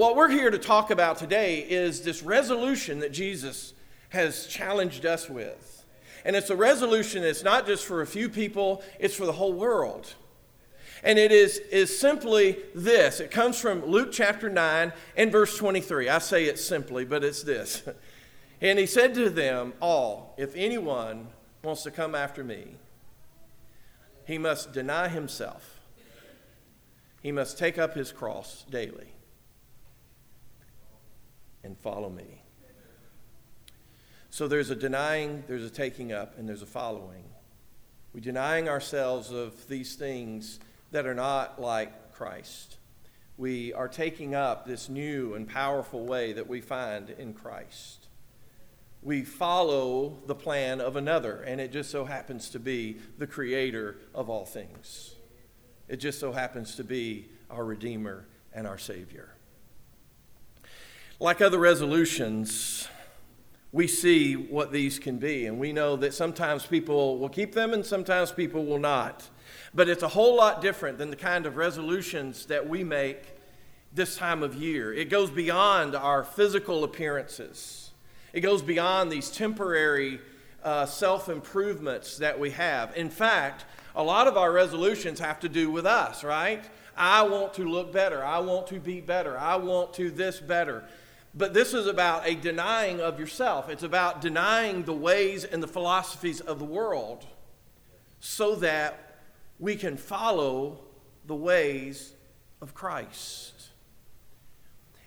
what we're here to talk about today is this resolution that Jesus has challenged us with. And it's a resolution that's not just for a few people, it's for the whole world. And it is, is simply this it comes from Luke chapter 9 and verse 23. I say it simply, but it's this. And he said to them all, If anyone wants to come after me, he must deny himself, he must take up his cross daily and follow me. So there's a denying, there's a taking up, and there's a following. We're denying ourselves of these things that are not like Christ. We are taking up this new and powerful way that we find in Christ. We follow the plan of another, and it just so happens to be the creator of all things. It just so happens to be our Redeemer and our Savior. Like other resolutions, we see what these can be, and we know that sometimes people will keep them and sometimes people will not. But it's a whole lot different than the kind of resolutions that we make this time of year. It goes beyond our physical appearances, it goes beyond these temporary uh, self improvements that we have. In fact, a lot of our resolutions have to do with us, right? I want to look better. I want to be better. I want to this better. But this is about a denying of yourself. It's about denying the ways and the philosophies of the world so that we can follow the ways of Christ.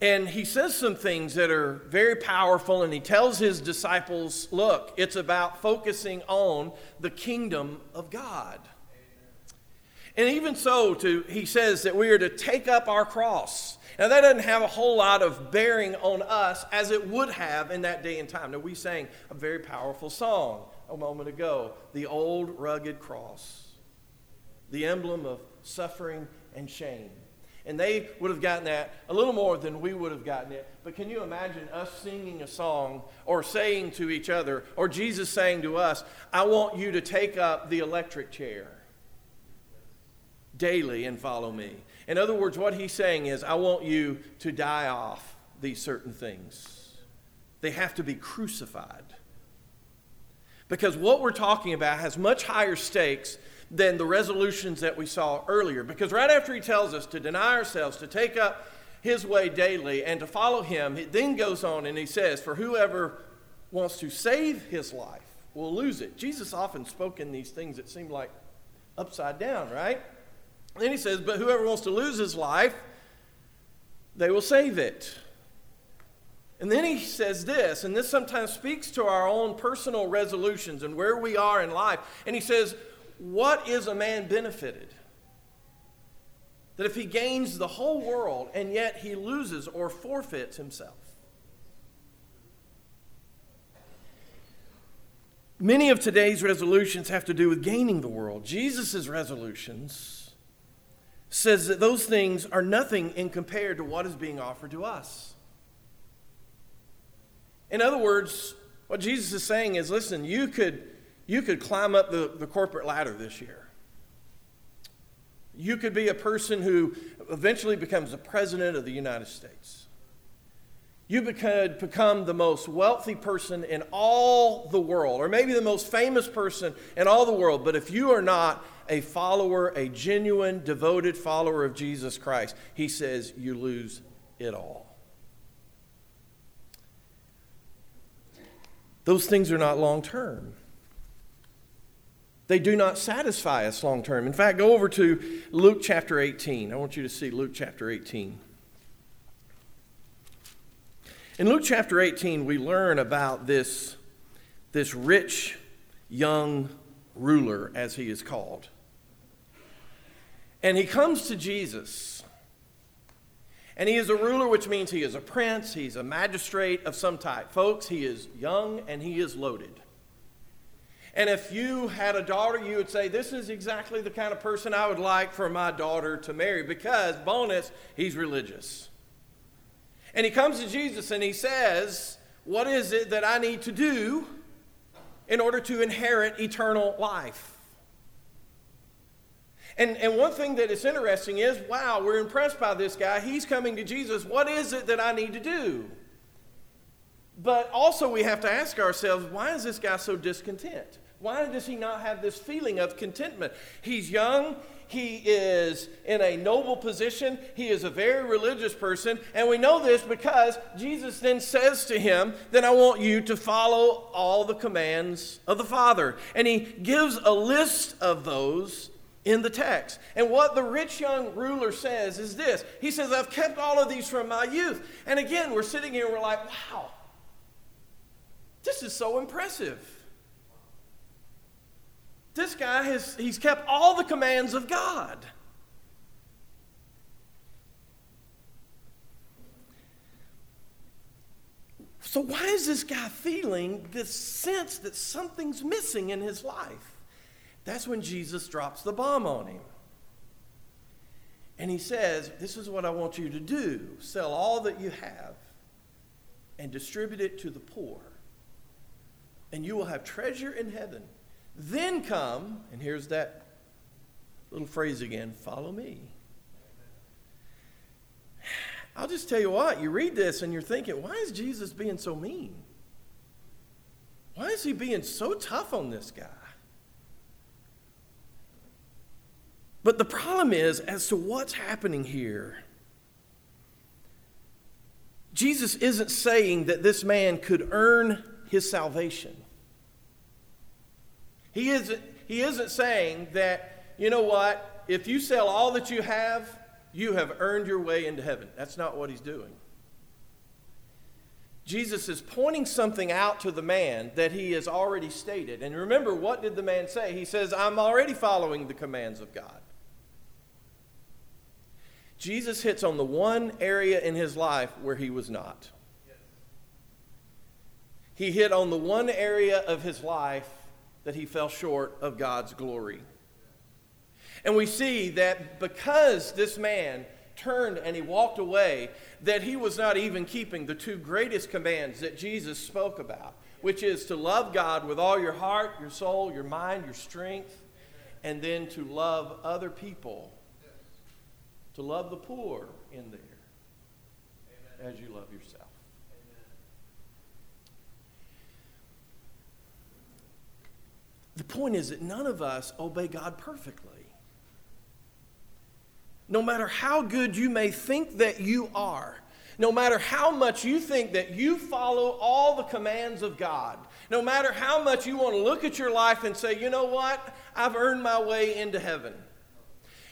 And he says some things that are very powerful, and he tells his disciples, look, it's about focusing on the kingdom of God. And even so, to, he says that we are to take up our cross. Now, that doesn't have a whole lot of bearing on us as it would have in that day and time. Now, we sang a very powerful song a moment ago the old rugged cross the emblem of suffering and shame. And they would have gotten that a little more than we would have gotten it. But can you imagine us singing a song or saying to each other, or Jesus saying to us, I want you to take up the electric chair daily and follow me? In other words, what he's saying is, I want you to die off these certain things. They have to be crucified. Because what we're talking about has much higher stakes than the resolutions that we saw earlier. Because right after he tells us to deny ourselves, to take up his way daily, and to follow him, he then goes on and he says, For whoever wants to save his life will lose it. Jesus often spoke in these things that seem like upside down, right? Then he says, But whoever wants to lose his life, they will save it. And then he says this, and this sometimes speaks to our own personal resolutions and where we are in life. And he says, what is a man benefited? That if he gains the whole world and yet he loses or forfeits himself. Many of today's resolutions have to do with gaining the world. Jesus' resolutions says that those things are nothing in compared to what is being offered to us. In other words, what Jesus is saying is listen, you could you could climb up the, the corporate ladder this year. You could be a person who eventually becomes the president of the United States. You could become the most wealthy person in all the world, or maybe the most famous person in all the world. But if you are not a follower, a genuine, devoted follower of Jesus Christ, he says you lose it all. Those things are not long term. They do not satisfy us long term. In fact, go over to Luke chapter 18. I want you to see Luke chapter 18. In Luke chapter 18, we learn about this, this rich young ruler, as he is called. And he comes to Jesus. And he is a ruler, which means he is a prince, he's a magistrate of some type. Folks, he is young and he is loaded. And if you had a daughter, you would say, This is exactly the kind of person I would like for my daughter to marry because, bonus, he's religious. And he comes to Jesus and he says, What is it that I need to do in order to inherit eternal life? And, and one thing that is interesting is wow, we're impressed by this guy. He's coming to Jesus. What is it that I need to do? But also, we have to ask ourselves why is this guy so discontent? Why does he not have this feeling of contentment? He's young, he is in a noble position, he is a very religious person, and we know this because Jesus then says to him, Then I want you to follow all the commands of the Father. And he gives a list of those in the text. And what the rich young ruler says is this He says, I've kept all of these from my youth. And again, we're sitting here and we're like, wow, this is so impressive. This guy has he's kept all the commands of God. So why is this guy feeling this sense that something's missing in his life? That's when Jesus drops the bomb on him. And he says, This is what I want you to do sell all that you have and distribute it to the poor, and you will have treasure in heaven. Then come, and here's that little phrase again follow me. I'll just tell you what, you read this and you're thinking, why is Jesus being so mean? Why is he being so tough on this guy? But the problem is, as to what's happening here, Jesus isn't saying that this man could earn his salvation. He isn't, he isn't saying that, you know what, if you sell all that you have, you have earned your way into heaven. That's not what he's doing. Jesus is pointing something out to the man that he has already stated. And remember, what did the man say? He says, I'm already following the commands of God. Jesus hits on the one area in his life where he was not. He hit on the one area of his life that he fell short of God's glory. And we see that because this man turned and he walked away, that he was not even keeping the two greatest commands that Jesus spoke about, which is to love God with all your heart, your soul, your mind, your strength, and then to love other people to love the poor in there Amen. as you love yourself. The point is that none of us obey God perfectly. No matter how good you may think that you are, no matter how much you think that you follow all the commands of God, no matter how much you want to look at your life and say, you know what, I've earned my way into heaven.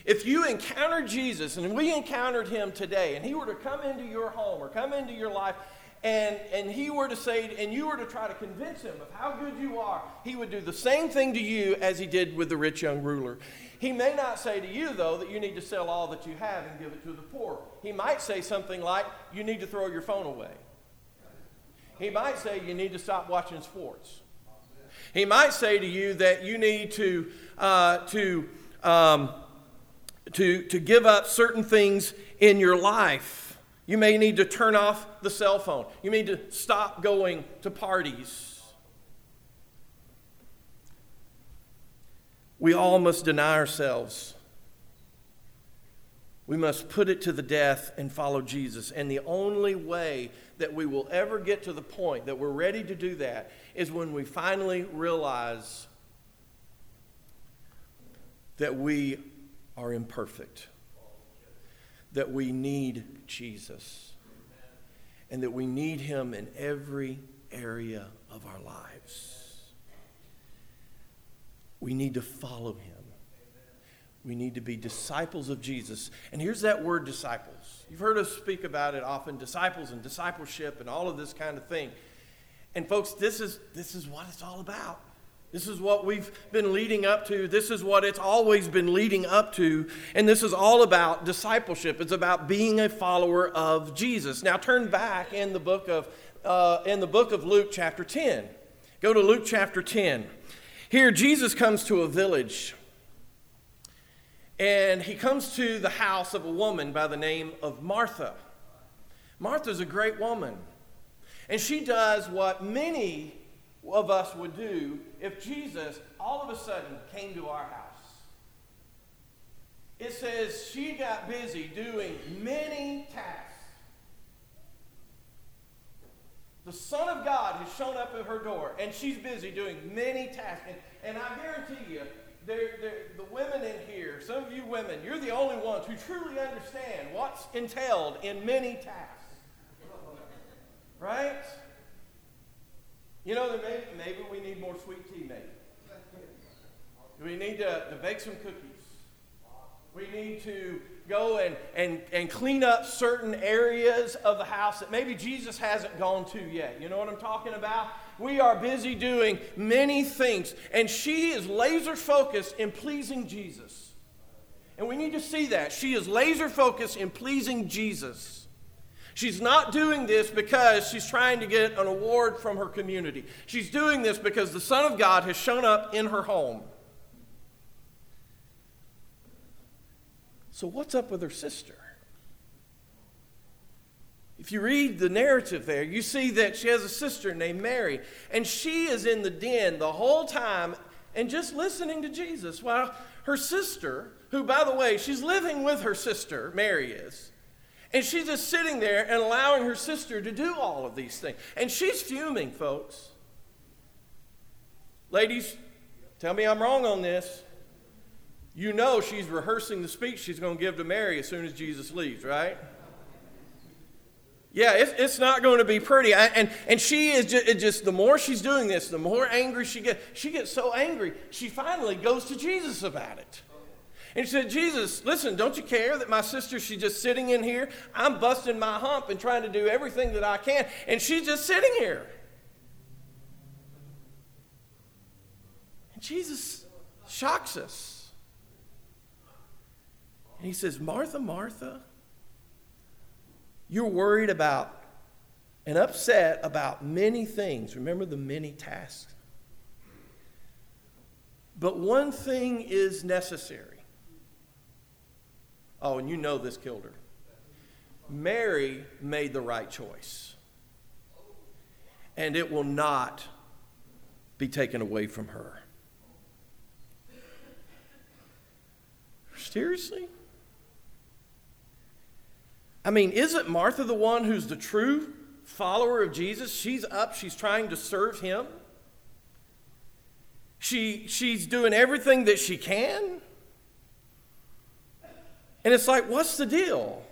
If you encountered Jesus and we encountered him today, and he were to come into your home or come into your life, and, and he were to say, and you were to try to convince him of how good you are, he would do the same thing to you as he did with the rich young ruler. He may not say to you, though, that you need to sell all that you have and give it to the poor. He might say something like, you need to throw your phone away. He might say, you need to stop watching sports. He might say to you that you need to, uh, to um, to, to give up certain things in your life. You may need to turn off the cell phone. You need to stop going to parties. We all must deny ourselves. We must put it to the death and follow Jesus. And the only way that we will ever get to the point that we're ready to do that is when we finally realize that we are imperfect, that we need Jesus, and that we need Him in every area of our lives. We need to follow Him. We need to be disciples of Jesus. And here's that word disciples. You've heard us speak about it often disciples and discipleship and all of this kind of thing. And folks, this is, this is what it's all about. This is what we've been leading up to. This is what it's always been leading up to. And this is all about discipleship. It's about being a follower of Jesus. Now turn back in the book of, uh, in the book of Luke, chapter 10. Go to Luke chapter 10. Here, Jesus comes to a village. And he comes to the house of a woman by the name of Martha. Martha's a great woman. And she does what many of us would do if Jesus all of a sudden came to our house. it says she got busy doing many tasks. The Son of God has shown up at her door, and she's busy doing many tasks. And, and I guarantee you, they're, they're, the women in here, some of you women, you're the only ones who truly understand what's entailed in many tasks. Right? You know, maybe, maybe we need more sweet tea, maybe. We need to, to bake some cookies. We need to go and, and, and clean up certain areas of the house that maybe Jesus hasn't gone to yet. You know what I'm talking about? We are busy doing many things, and she is laser focused in pleasing Jesus. And we need to see that. She is laser focused in pleasing Jesus. She's not doing this because she's trying to get an award from her community. She's doing this because the Son of God has shown up in her home. So, what's up with her sister? If you read the narrative there, you see that she has a sister named Mary, and she is in the den the whole time and just listening to Jesus while her sister, who, by the way, she's living with her sister, Mary is, and she's just sitting there and allowing her sister to do all of these things. And she's fuming, folks. Ladies, tell me I'm wrong on this you know she's rehearsing the speech she's going to give to Mary as soon as Jesus leaves, right? Yeah, it's, it's not going to be pretty. I, and, and she is just, just, the more she's doing this, the more angry she gets. She gets so angry, she finally goes to Jesus about it. And she said, Jesus, listen, don't you care that my sister, she's just sitting in here? I'm busting my hump and trying to do everything that I can, and she's just sitting here. And Jesus shocks us. And he says, Martha, Martha, you're worried about and upset about many things. Remember the many tasks? But one thing is necessary. Oh, and you know this killed her. Mary made the right choice. And it will not be taken away from her. Seriously? I mean, isn't Martha the one who's the true follower of Jesus? She's up, she's trying to serve him. She, she's doing everything that she can. And it's like, what's the deal?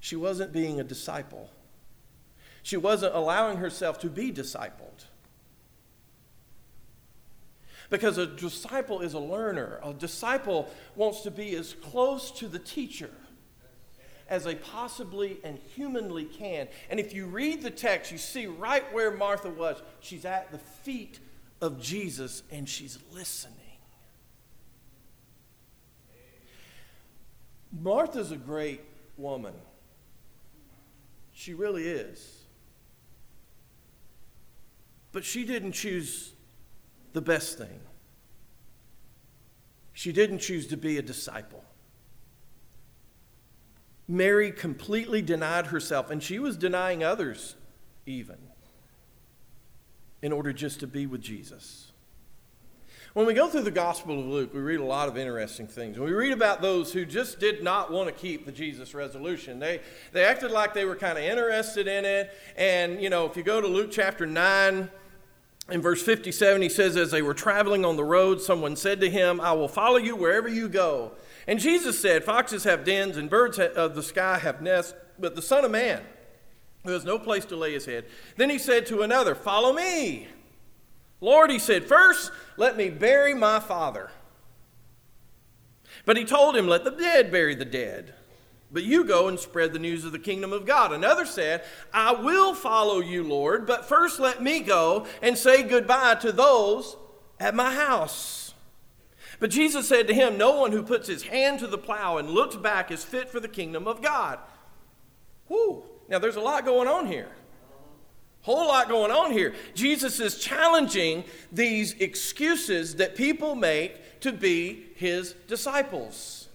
She wasn't being a disciple. She wasn't allowing herself to be discipled. Because a disciple is a learner. A disciple wants to be as close to the teacher as they possibly and humanly can. And if you read the text, you see right where Martha was. She's at the feet of Jesus and she's listening. Martha's a great woman. She really is. But she didn't choose the best thing. She didn't choose to be a disciple. Mary completely denied herself, and she was denying others even, in order just to be with Jesus. When we go through the Gospel of Luke, we read a lot of interesting things. We read about those who just did not want to keep the Jesus resolution. They, they acted like they were kind of interested in it. And, you know, if you go to Luke chapter 9, in verse 57, he says, As they were traveling on the road, someone said to him, I will follow you wherever you go. And Jesus said, Foxes have dens and birds of the sky have nests, but the Son of Man, who has no place to lay his head. Then he said to another, Follow me. Lord, he said, First, let me bury my father. But he told him, Let the dead bury the dead. But you go and spread the news of the kingdom of God. Another said, I will follow you, Lord, but first let me go and say goodbye to those at my house. But Jesus said to him, No one who puts his hand to the plow and looks back is fit for the kingdom of God. Whew. Now, there's a lot going on here. Whole lot going on here. Jesus is challenging these excuses that people make to be his disciples.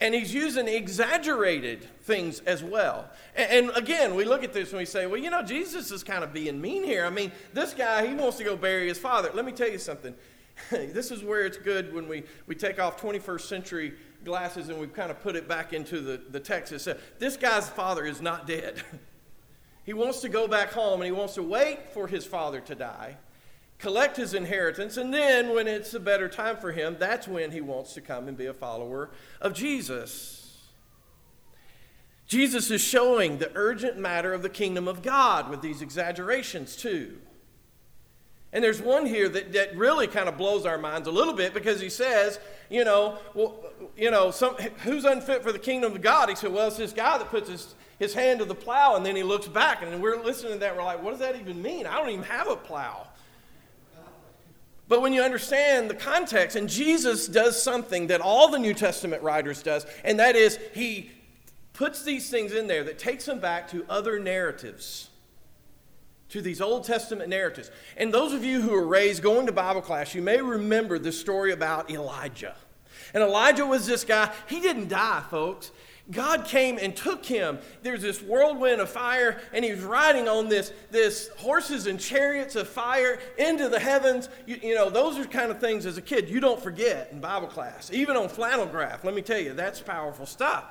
And he's using exaggerated things as well. And, again, we look at this and we say, well, you know, Jesus is kind of being mean here. I mean, this guy, he wants to go bury his father. Let me tell you something this is where it's good when we, we take off 21st century glasses and we kind of put it back into the, the text. It says, This guy's father is not dead. he wants to go back home and he wants to wait for his father to die, collect his inheritance, and then when it's a better time for him, that's when he wants to come and be a follower of Jesus. Jesus is showing the urgent matter of the kingdom of God with these exaggerations, too. And there's one here that, that really kind of blows our minds a little bit because he says, you know, well, you know, some, who's unfit for the kingdom of God? He said, well, it's this guy that puts his, his hand to the plow and then he looks back. And we're listening to that, we're like, what does that even mean? I don't even have a plow. But when you understand the context, and Jesus does something that all the New Testament writers does, and that is he puts these things in there that takes them back to other narratives to these Old Testament narratives. And those of you who are raised going to Bible class, you may remember the story about Elijah. And Elijah was this guy, he didn't die, folks. God came and took him. There's this whirlwind of fire, and he was riding on this, this horses and chariots of fire into the heavens. You, you know, those are kind of things as a kid you don't forget in Bible class. Even on flannel graph, let me tell you, that's powerful stuff.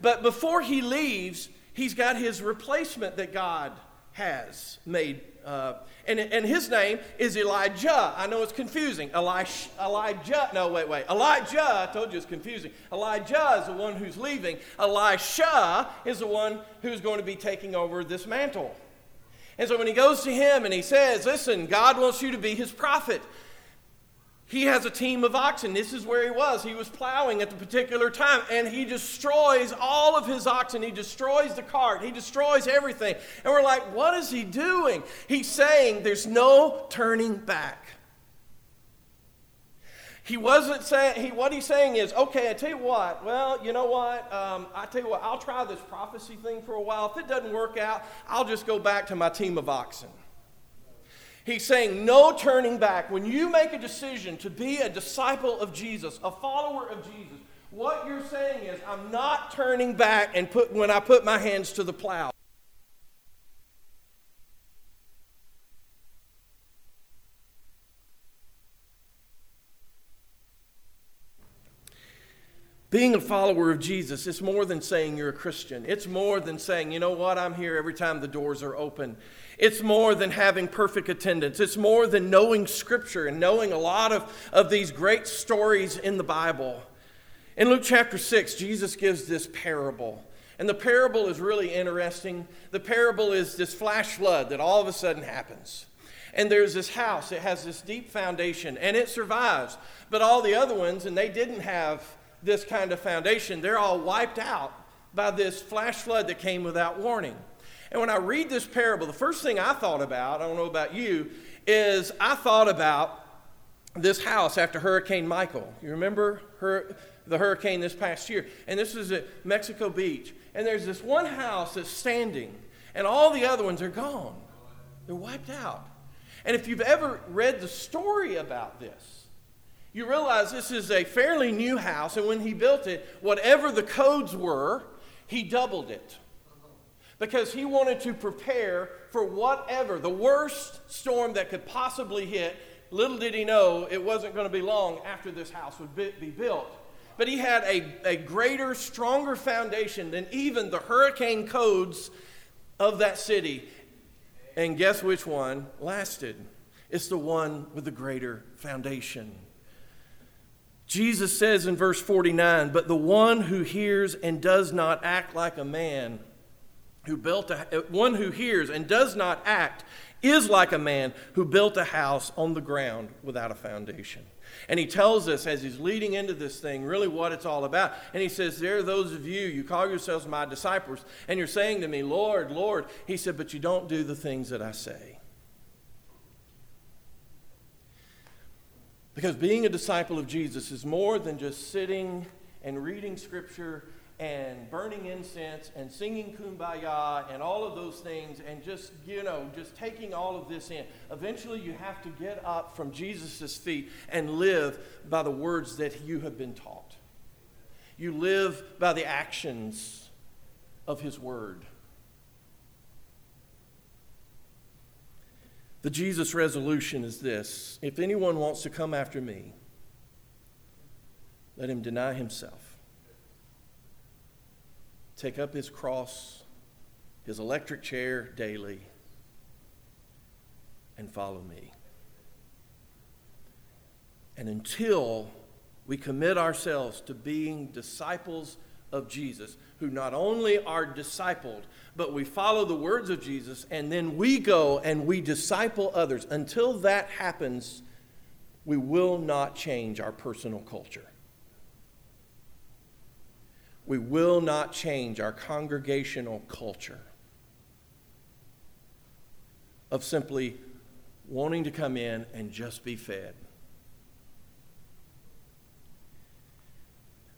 But before he leaves, he's got his replacement that God has made. Uh, and, and his name is Elisha. I know it's confusing. Elijah, Elijah, no, wait, wait. Elijah, I told you it's confusing. Elijah is the one who's leaving. Elisha is the one who's going to be taking over this mantle. And so when he goes to him and he says, Listen, God wants you to be his prophet. He has a team of oxen. This is where he was. He was plowing at the particular time, and he destroys all of his oxen. He destroys the cart. He destroys everything. And we're like, what is he doing? He's saying there's no turning back. He wasn't saying, he, what he's saying is, okay, I tell you what, well, you know what, um, I tell you what, I'll try this prophecy thing for a while. If it doesn't work out, I'll just go back to my team of oxen. He's saying, no turning back. When you make a decision to be a disciple of Jesus, a follower of Jesus, what you're saying is, I'm not turning back and put, when I put my hands to the plow. Being a follower of Jesus is more than saying you're a Christian. It's more than saying, you know what, I'm here every time the doors are open. It's more than having perfect attendance. It's more than knowing Scripture and knowing a lot of, of these great stories in the Bible. In Luke chapter 6, Jesus gives this parable. And the parable is really interesting. The parable is this flash flood that all of a sudden happens. And there's this house, it has this deep foundation, and it survives. But all the other ones, and they didn't have this kind of foundation, they're all wiped out by this flash flood that came without warning. And when I read this parable, the first thing I thought about, I don't know about you, is I thought about this house after Hurricane Michael. You remember her, the hurricane this past year? And this is at Mexico Beach. And there's this one house that's standing, and all the other ones are gone. They're wiped out. And if you've ever read the story about this, you realize this is a fairly new house, and when he built it, whatever the codes were, he doubled it because he wanted to prepare for whatever, the worst storm that could possibly hit. Little did he know it wasn't going to be long after this house would be built. But he had a, a greater, stronger foundation than even the hurricane codes of that city. And guess which one lasted? It's the one with the greater foundation. Jesus says in verse 49 But the one who hears and does not act like a man who built a, uh, one who hears and does not act is like a man who built a house on the ground without a foundation. And he tells us as he's leading into this thing really what it's all about. And he says, There are those of you, you call yourselves my disciples, and you're saying to me, Lord, Lord. He said, But you don't do the things that I say. Because being a disciple of Jesus is more than just sitting and reading scripture and burning incense and singing kumbaya and all of those things and just, you know, just taking all of this in. Eventually, you have to get up from Jesus' feet and live by the words that you have been taught. You live by the actions of His Word. The Jesus resolution is this if anyone wants to come after me, let him deny himself, take up his cross, his electric chair daily, and follow me. And until we commit ourselves to being disciples of Jesus, who not only are discipled, but we follow the words of Jesus, and then we go and we disciple others. Until that happens, we will not change our personal culture. We will not change our congregational culture of simply wanting to come in and just be fed.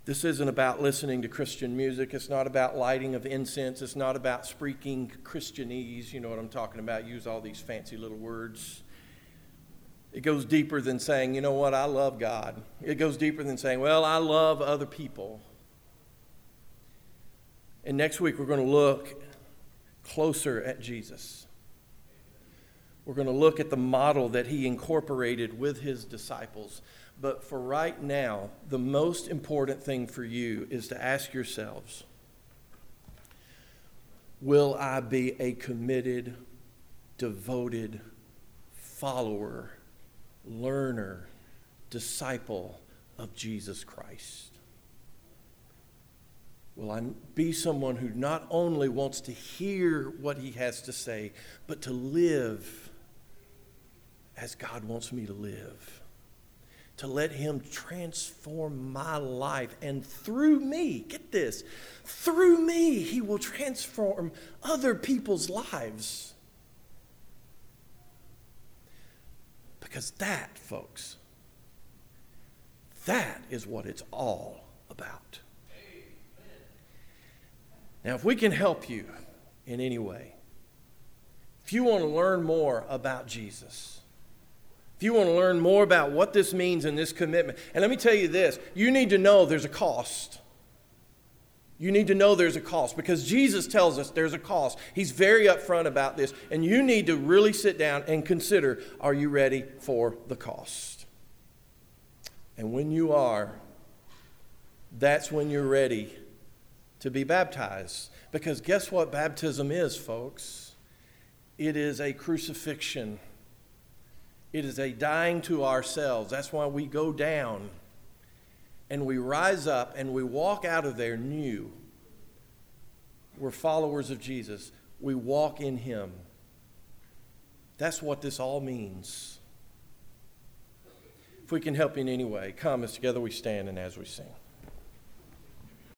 This isn't about listening to Christian music. It's not about lighting of incense. It's not about speaking Christianese. You know what I'm talking about. Use all these fancy little words. It goes deeper than saying, you know what, I love God. It goes deeper than saying, well, I love other people. And next week, we're going to look closer at Jesus. We're going to look at the model that he incorporated with his disciples. But for right now, the most important thing for you is to ask yourselves Will I be a committed, devoted follower, learner, disciple of Jesus Christ? Will I be someone who not only wants to hear what he has to say, but to live as God wants me to live? to let Him transform my life. And through me, get this, through me, He will transform other people's lives. Because that, folks, that is what it's all about. Now, if we can help you in any way, if you want to learn more about Jesus, if you want to learn more about what this means in this commitment, and let me tell you this you need to know there's a cost. You need to know there's a cost because Jesus tells us there's a cost. He's very upfront about this, and you need to really sit down and consider are you ready for the cost? And when you are, that's when you're ready to be baptized. Because guess what baptism is, folks? It is a crucifixion. It is a dying to ourselves. That's why we go down and we rise up and we walk out of there new. We're followers of Jesus. We walk in Him. That's what this all means. If we can help you in any way, come as together we stand and as we sing.